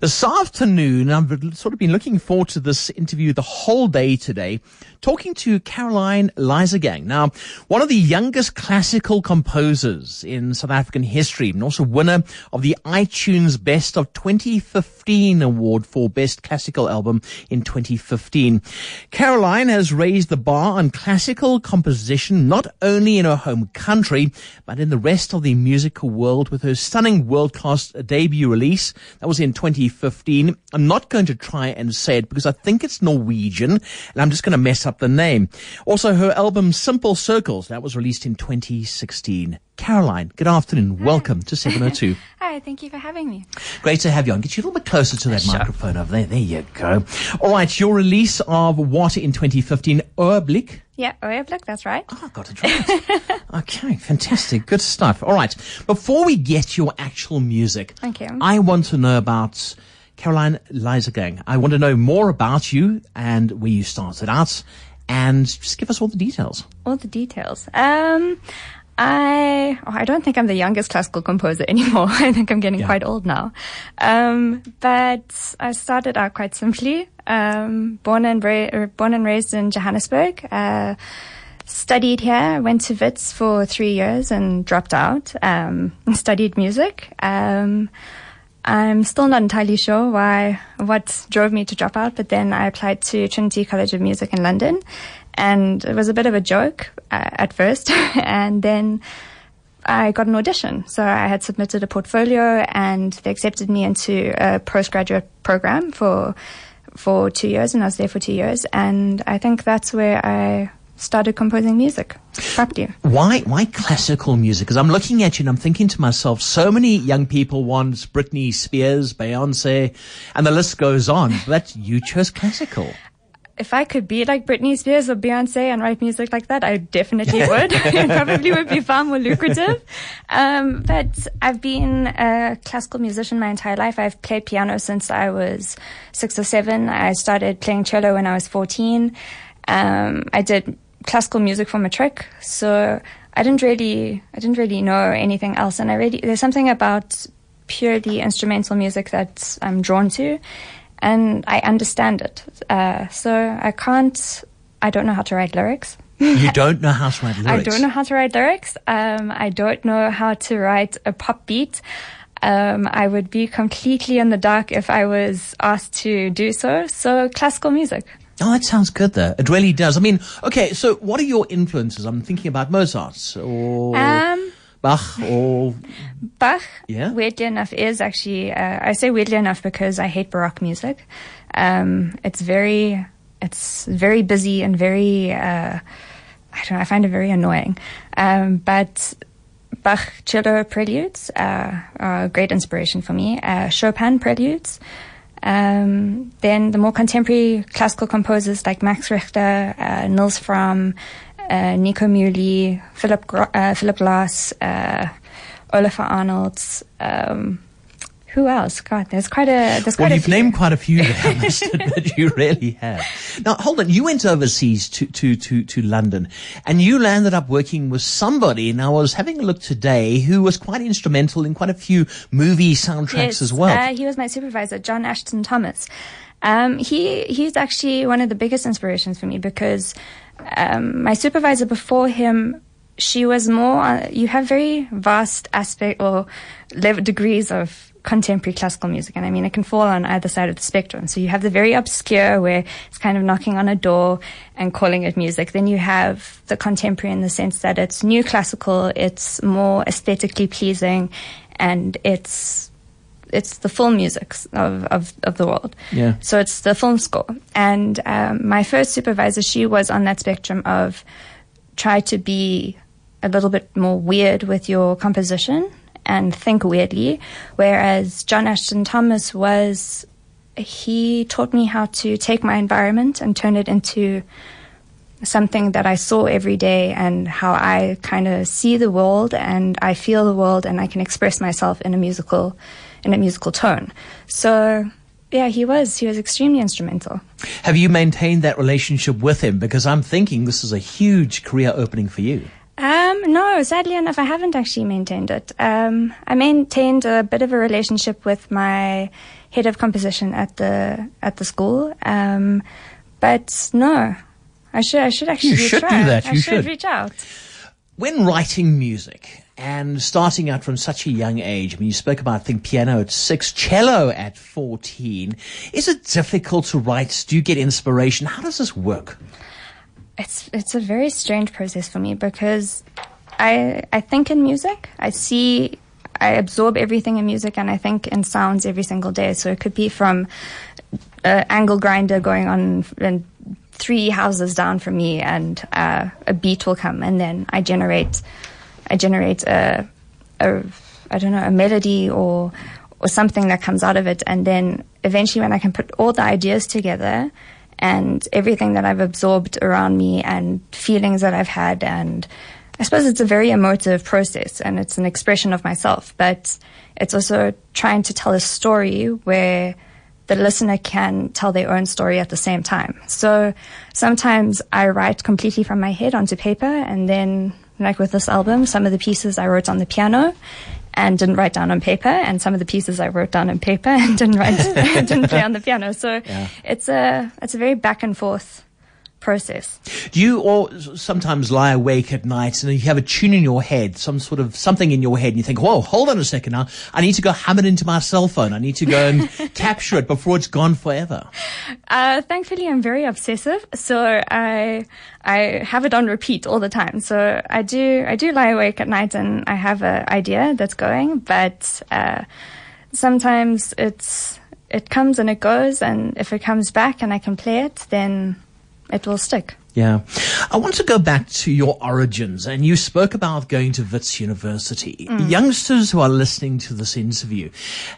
This afternoon, I've sort of been looking forward to this interview the whole day today, talking to Caroline Leisegang. Now, one of the youngest classical composers in South African history, and also winner of the iTunes Best of 2015 award for Best Classical Album in 2015. Caroline has raised the bar on classical composition, not only in her home country, but in the rest of the musical world with her stunning world-class debut release that was was in 2015. I'm not going to try and say it because I think it's Norwegian and I'm just going to mess up the name. Also, her album Simple Circles, that was released in 2016. Caroline, good afternoon. Hi. Welcome to 702. Hi, thank you for having me. Great to have you on. Get you a little bit closer to that sure. microphone over there. There you go. All right, your release of what in 2015? Oomblik? Yeah, Oomblik, that's right. Oh, I got it right. okay, fantastic. Good stuff. All right. Before we get your actual music, Thank you. I want to know about Caroline Leisegang. I want to know more about you and where you started out and just give us all the details. All the details. Um, I oh, I don't think I'm the youngest classical composer anymore. I think I'm getting yeah. quite old now. Um, but I started out quite simply. Um, born and ra- born and raised in Johannesburg. Uh, studied here. Went to Wits for three years and dropped out. Um, studied music. Um, I'm still not entirely sure why, what drove me to drop out, but then I applied to Trinity College of Music in London and it was a bit of a joke uh, at first. and then I got an audition. So I had submitted a portfolio and they accepted me into a postgraduate program for, for two years and I was there for two years. And I think that's where I started composing music. Why, why classical music? Because I'm looking at you and I'm thinking to myself, so many young people want Britney Spears, Beyonce, and the list goes on, but you chose classical if I could be like Britney Spears or Beyonce and write music like that, I definitely would. it probably would be far more lucrative. Um, but I've been a classical musician my entire life. I've played piano since I was six or seven. I started playing cello when I was 14. Um, I did classical music for matric. So I didn't really, I didn't really know anything else. And I really, there's something about purely instrumental music that I'm drawn to and I understand it. Uh, so I can't, I don't know how to write lyrics. you don't know how to write lyrics? I don't know how to write lyrics. Um, I don't know how to write a pop beat. Um, I would be completely in the dark if I was asked to do so. So classical music. Oh, that sounds good though. It really does. I mean, okay, so what are your influences? I'm thinking about Mozart or... Um, Bach or Bach. Yeah. Weirdly enough, is actually uh, I say weirdly enough because I hate Baroque music. Um, it's very it's very busy and very uh, I don't know. I find it very annoying. Um, but Bach cello preludes uh, are a great inspiration for me. Uh, Chopin preludes. Um, then the more contemporary classical composers like Max Richter, uh, Nils Frahm, uh, Nico Muhly, Philip uh, Philip Glass, uh, Olafur Arnalds. Um, who else? God, there's quite a there's quite well, a you've few. named quite a few there, but you really have. Now, hold on. You went overseas to, to, to, to London and you landed up working with somebody. And I was having a look today who was quite instrumental in quite a few movie soundtracks yes, as well. Uh, he was my supervisor, John Ashton Thomas. Um, he he's actually one of the biggest inspirations for me because um, my supervisor before him, she was more, uh, you have very vast aspect or level degrees of contemporary classical music. And I mean, it can fall on either side of the spectrum. So you have the very obscure where it's kind of knocking on a door and calling it music. Then you have the contemporary in the sense that it's new classical, it's more aesthetically pleasing, and it's it's the film music of, of, of the world. Yeah. So it's the film score. And um, my first supervisor, she was on that spectrum of try to be a little bit more weird with your composition and think weirdly. Whereas John Ashton Thomas was, he taught me how to take my environment and turn it into something that I saw every day and how I kind of see the world and I feel the world and I can express myself in a musical in a musical tone. So yeah, he was. He was extremely instrumental. Have you maintained that relationship with him? Because I'm thinking this is a huge career opening for you. Um, no, sadly enough, I haven't actually maintained it. Um, I maintained a bit of a relationship with my head of composition at the at the school. Um, but no, I should I should actually You should try. do that. I You should, should. reach out. When writing music and starting out from such a young age, I mean, you spoke about, I think, piano at six, cello at 14. Is it difficult to write? Do you get inspiration? How does this work? It's it's a very strange process for me because I I think in music. I see I absorb everything in music and I think in sounds every single day. So it could be from an angle grinder going on and three houses down from me and uh, a beat will come and then I generate I generate a, a I don't know a melody or or something that comes out of it and then eventually when I can put all the ideas together and everything that I've absorbed around me and feelings that I've had and I suppose it's a very emotive process and it's an expression of myself but it's also trying to tell a story where the listener can tell their own story at the same time. So sometimes I write completely from my head onto paper and then like with this album, some of the pieces I wrote on the piano and didn't write down on paper and some of the pieces I wrote down on paper and didn't write didn't play on the piano. So Yeah. it's a it's a very back and forth process. Do you or sometimes lie awake at night and you have a tune in your head, some sort of something in your head, and you think, whoa, hold on a second now. I need to go hum it into my cell phone. I need to go and capture it before it's gone forever. Uh, thankfully, I'm very obsessive, so I I have it on repeat all the time. So I do I do lie awake at night and I have an idea that's going, but uh, sometimes it's it comes and it goes, and if it comes back and I can play it, then it will stick. Yeah. I want to go back to your origins and you spoke about going to Wits University. Mm. Youngsters who are listening to this interview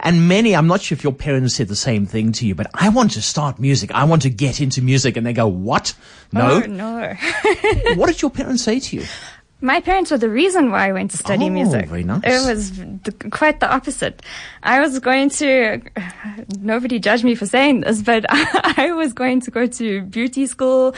and many, I'm not sure if your parents said the same thing to you, but I want to start music. I want to get into music. And they go, what? No. Oh, no. what did your parents say to you? My parents were the reason why I went to study Oh, music. very nice. It was the, quite the opposite. I was going to, nobody judge me for saying this, but I was going to go to beauty school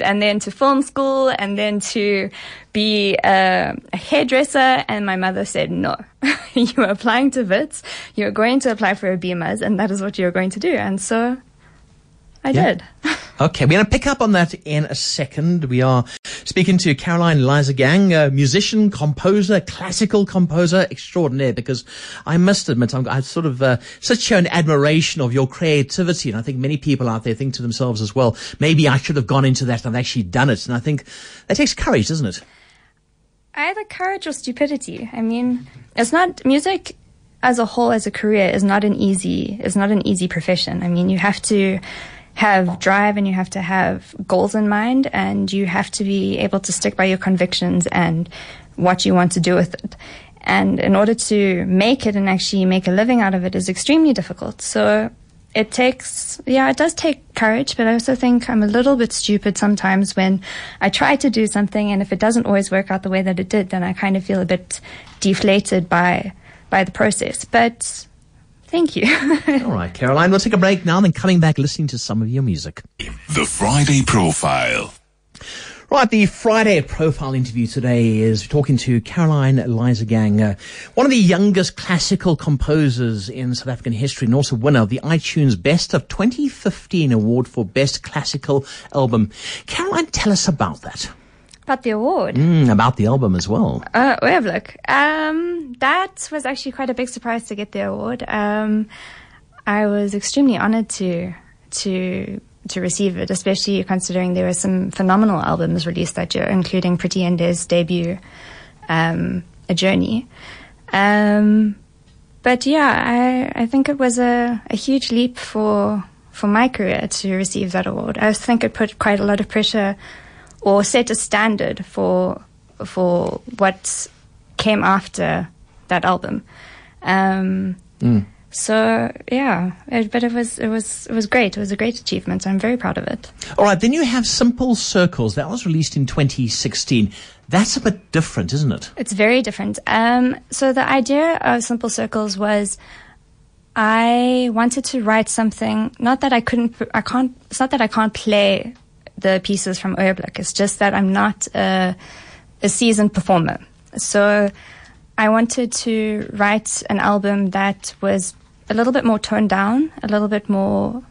and then to film school and then to be a, a hairdresser. And my mother said, no, you are applying to WITS. You're going to apply for a BMS and that is what you're going to do. And so I Yeah. did. Okay, we're going to pick up on that in a second. We are speaking to Caroline Leisegang, a musician, composer, classical composer extraordinaire, because I must admit, I'm, I sort of uh, such an admiration of your creativity. And I think many people out there think to themselves as well, maybe I should have gone into that and I've actually done it. And I think that takes courage, doesn't it? either courage or stupidity. I mean, it's not music as a whole as a career is not an easy is not an easy profession. I mean, you have to have drive and you have to have goals in mind and you have to be able to stick by your convictions and what you want to do with it. And in order to make it and actually make a living out of it is extremely difficult. So it takes, yeah, it does take courage, but I also think I'm a little bit stupid sometimes when I try to do something and if it doesn't always work out the way that it did, then I kind of feel a bit deflated by, by the process. But thank you. All right, Caroline, we'll take a break now, then coming back listening to some of your music. The Friday Profile. Right, the Friday profile interview today is talking to Caroline Leisegang, uh, one of the youngest classical composers in South African history and also winner of the iTunes Best of 2015 award for Best Classical Album. Caroline, tell us about that. But the award. Mm, about the album as well. Uh, we have look. Um, that was actually quite a big surprise to get the award. Um, I was extremely honored to to to receive it, especially considering there were some phenomenal albums released that year, including Pretty Yende's debut, um, A Journey. Um, but yeah, I I think it was a, a huge leap for for my career to receive that award. I think it put quite a lot of pressure or set a standard for for what came after that album. Um, So yeah, it, but it was it was it was great. It was a great achievement. I'm very proud of it. All right, then you have Simple Circles. That was released in 2016. That's a bit different, isn't it? It's very different. Um, so the idea of Simple Circles was I wanted to write something. Not that I couldn't. I can't. It's not that I can't play the pieces from Oomblik. It's just that I'm not a a seasoned performer. So I wanted to write an album that was a little bit more toned down, a little bit more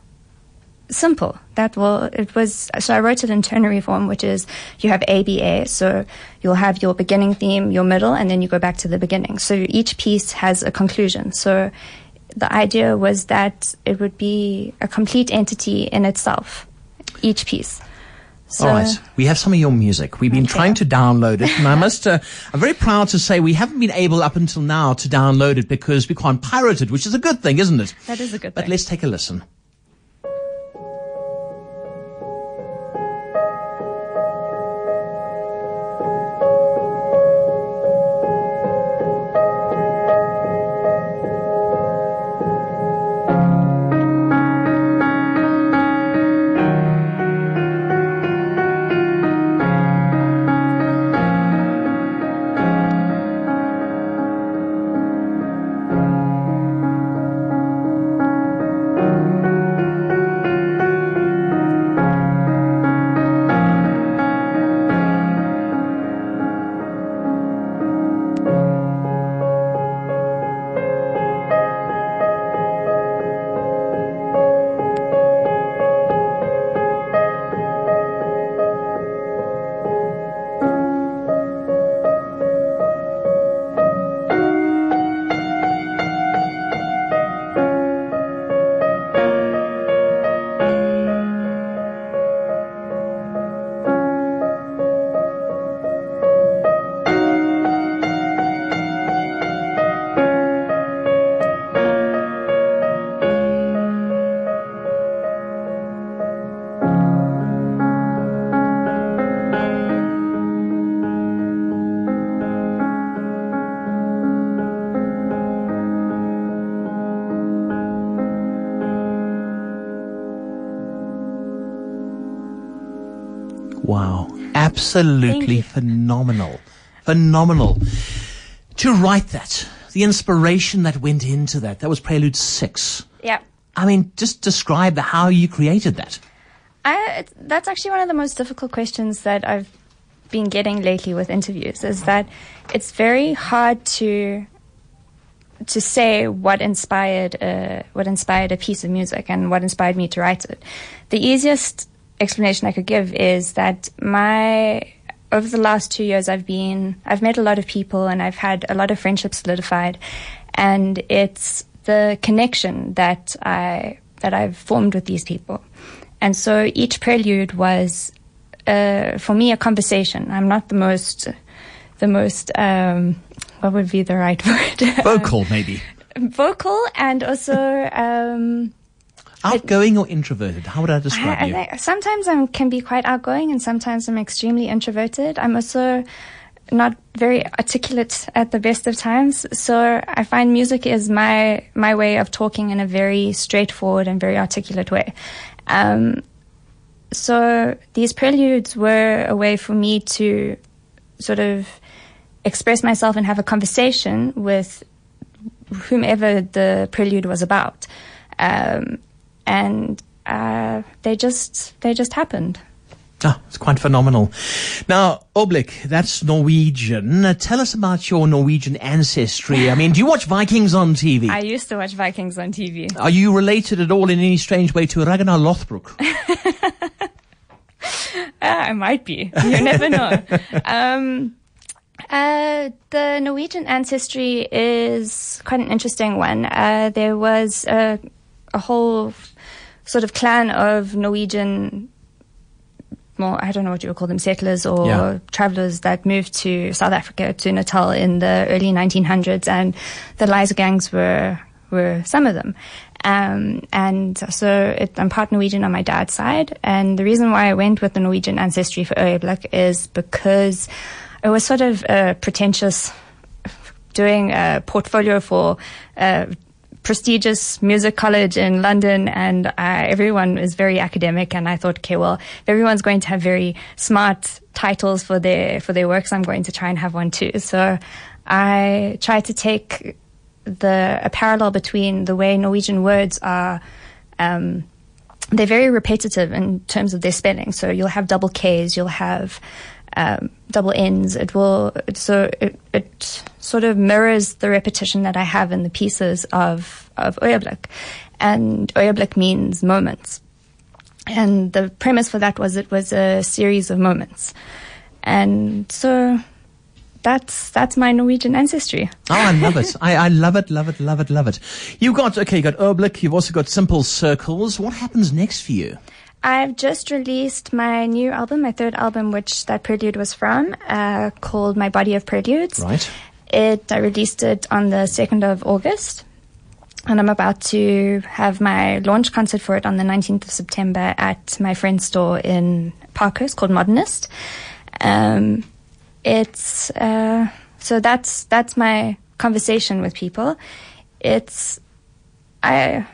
simple. That will, it was, so I wrote it in ternary form, which is you have ABA. So you'll have your beginning theme, your middle, and then you go back to the beginning. So each piece has a conclusion. So the idea was that it would be a complete entity in itself, each piece. So, All right, we have some of your music. We've been Okay. trying to download it, and I must, uh, I'm very proud to say we haven't been able up until now to download it because we can't pirate it, which is a good thing, isn't it? That is a good But thing. But let's take a listen. Absolutely phenomenal. Phenomenal. To write that, the inspiration that went into that, that was Prelude 6. yeah. I mean, just describe how you created that. I, that's actually one of the most difficult questions that I've been getting lately with interviews is that it's very hard to to say what inspired a, what inspired a piece of music and what inspired me to write it. The easiest explanation I could give is that my over the last two years I've been I've met a lot of people and I've had a lot of friendships solidified and it's the connection that I that I've formed with these people. And so each prelude was uh, for me a conversation. I'm not the most the most um, what would be the right word? Vocal, maybe. vocal and also um, Outgoing or introverted? How would I describe I, you? I sometimes I can be quite outgoing and sometimes I'm extremely introverted. I'm also not very articulate at the best of times. So I find music is my my way of talking in a very straightforward and very articulate way. Um, so these preludes were a way for me to sort of express myself and have a conversation with whomever the prelude was about. Um, and uh, they just they just happened. Oh, it's quite phenomenal. Now, Oomblik, that's Norwegian. Uh, tell us about your Norwegian ancestry. I mean, do you watch Vikings on TV? I used to watch Vikings on TV. Are you related at all in any strange way to Ragnar Lothbrok? Ah, I might be. You never know. um, uh, the Norwegian ancestry is quite an interesting one. Uh, there was a, a whole sort of clan of Norwegian, more I don't know what you would call them, settlers or Yeah. travelers that moved to South Africa to Natal in the early 1900s, and the Leisegangs were were some of them. Um, and so it, I'm part Norwegian on my dad's side. And the reason why I went with the Norwegian ancestry for Øyeblikk is because it was sort of uh, pretentious doing a portfolio for a prestigious music college in London, and uh, everyone is very academic. And I thought, okay, well, if everyone's going to have very smart titles for their for their works, I'm going to try and have one too. So I tried to take the a parallel between the way Norwegian words are. Um, they're very repetitive in terms of their spelling. So you'll have double K's, you'll have um, double ends. It will so it, it sort of mirrors the repetition that I have in the pieces of of Oomblik, and Oomblik means moments. And the premise for that was it was a series of moments, and so that's that's my Norwegian ancestry. Oh, I love it. I, I love it, love it, love it, love it. You've got okay, you got Oomblik. You've also got Simple Circles. What happens next for you? I've just released my new album, my third album, which that prelude was from, uh, called My Body of Preludes. Right. It I released it on the second of August, and I'm about to have my launch concert for it on the 19th of September at my friend's store in Parkhurst called Modernist. Um, it's uh, so that's that's my conversation with people. It's I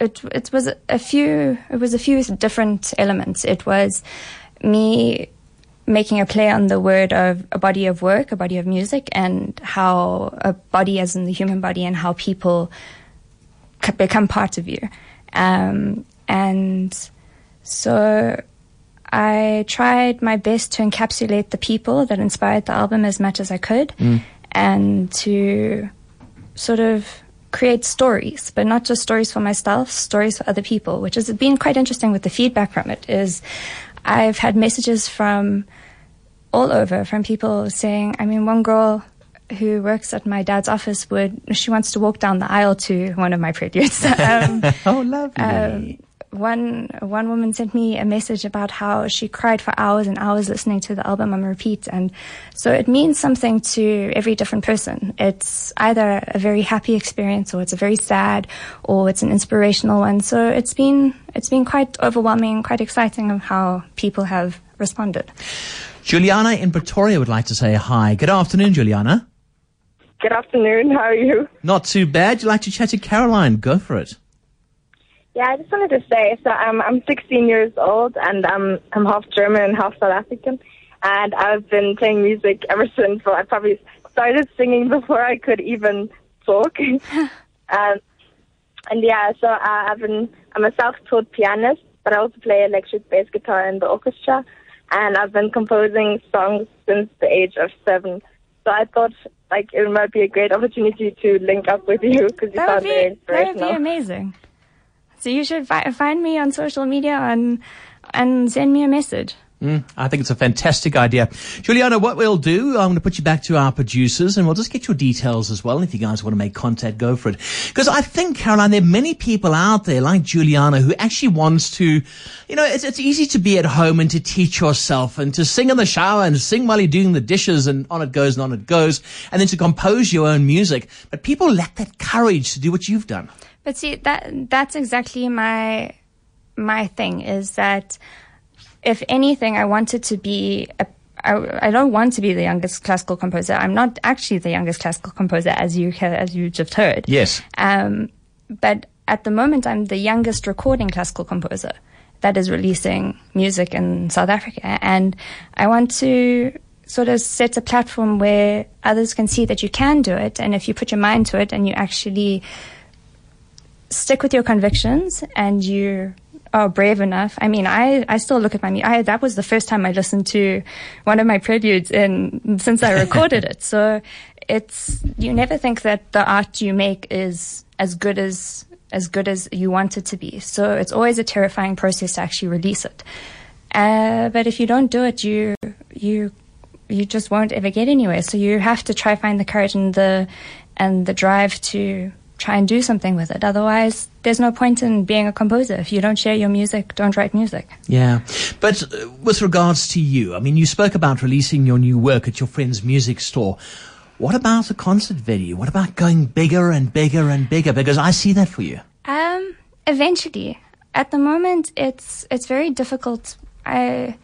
it it was a few it was a few different elements. It was me making a play on the word of a body of work, a body of music, and how a body, as in the human body, and how people become part of you. Um, and so I tried my best to encapsulate the people that inspired the album as much as I could mm. and to sort of create stories, but not just stories for myself, stories for other people, which has been quite interesting with the feedback from it is I've had messages from all over from people saying, I mean, one girl who works at my dad's office would, she wants to walk down the aisle to one of my preludes. um, oh, lovely. Um, one one woman sent me a message about how she cried for hours and hours listening to the album on repeat, and so it means something to every different person. It's either a very happy experience, or it's a very sad, or it's an inspirational one. So it's been it's been quite overwhelming, quite exciting of how people have responded. Juliana in Pretoria would like to say hi. Good afternoon, Juliana. Good afternoon. How are you? Not too bad. You'd like to chat to Caroline? Go for it. Yeah, I just wanted to say, so um, I'm 16 years old and um, I'm half German and half South African. And I've been playing music ever since. Well, I probably started singing before I could even talk. um, and yeah, so uh, I've been, I'm a self-taught pianist, but I also play electric bass guitar in the orchestra. And I've been composing songs since the age of seven. So I thought like it might be a great opportunity to link up with you because you that sound very inspirational. That would be amazing. So you should fi- find me on social media and and send me a message. Mm, I think it's a fantastic idea. Juliana, what we'll do, I'm going to put you back to our producers and we'll just get your details as well. And if you guys want to make contact, go for it. Because I think, Caroline, there are many people out there like Juliana who actually wants to, you know, it's, it's easy to be at home and to teach yourself and to sing in the shower and sing while you're doing the dishes and on it goes and on it goes. And then to compose your own music. But people lack that courage to do what you've done. But see, that that's exactly my my thing is that if anything, I wanted to be a I, I, don't want to be the youngest classical composer. I'm not actually the youngest classical composer, as you as you just heard. Yes. Um, but at the moment, I'm the youngest recording classical composer that is releasing music in South Africa, and I want to sort of set a platform where others can see that you can do it, and if you put your mind to it and you actually stick with your convictions and you are brave enough. I mean, I, I still look at my, music. that was the first time I listened to one of my preludes in, since I recorded it. So it's, you never think that the art you make is as good as, as good as you want it to be. So it's always a terrifying process to actually release it. Uh, but if you don't do it, you, you, you just won't ever get anywhere. So you have to try find the courage and the, and the drive to, try and do something with it. Otherwise, there's no point in being a composer. If you don't share your music, don't write music. Yeah. But uh, with regards to you, I mean, you spoke about releasing your new work at your friend's music store. What about a concert venue? What about going bigger and bigger and bigger? Because I see that for you. Um, eventually. At the moment, it's it's very difficult. I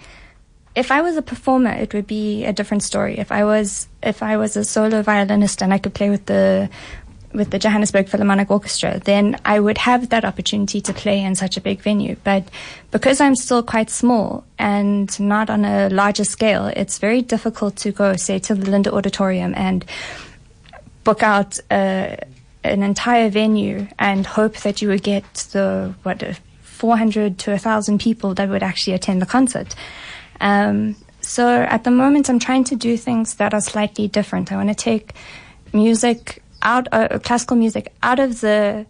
if I was a performer, it would be a different story. If I was if I was a solo violinist and I could play with the with the Johannesburg Philharmonic Orchestra, then I would have that opportunity to play in such a big venue. But because I'm still quite small and not on a larger scale, it's very difficult to go, say, to the Linder Auditorium and book out uh, an entire venue and hope that you would get the, what, 400 to 1,000 people that would actually attend the concert. Um, So at the moment, I'm trying to do things that are slightly different. I want to take music out, uh, classical music out of the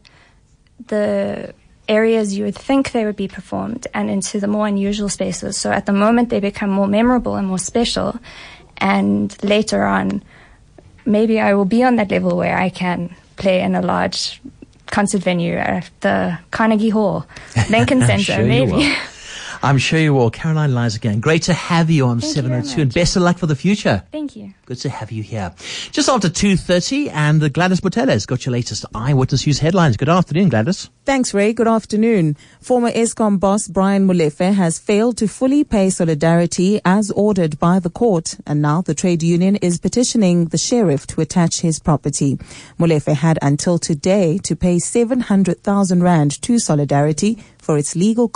the areas you would think they would be performed and into the more unusual spaces. So at the moment, they become more memorable and more special. And later on, maybe I will be on that level where I can play in a large concert venue at the Carnegie Hall, Lincoln Center, sure maybe. will. I'm sure you will. Caroline Leisegang. Great to have you on Thank you 702 and best of luck for the future. Thank you. Good to have you here. Just after 2.30 and uh, Gladys Boteles got your latest Eyewitness News headlines. Good afternoon, Gladys. Thanks, Ray. Good afternoon. Former Eskom boss Brian Molefe has failed to fully pay solidarity as ordered by the court, and now the trade union is petitioning the sheriff to attach his property. Molefe had until today to pay 700,000 rand to solidarity for its legal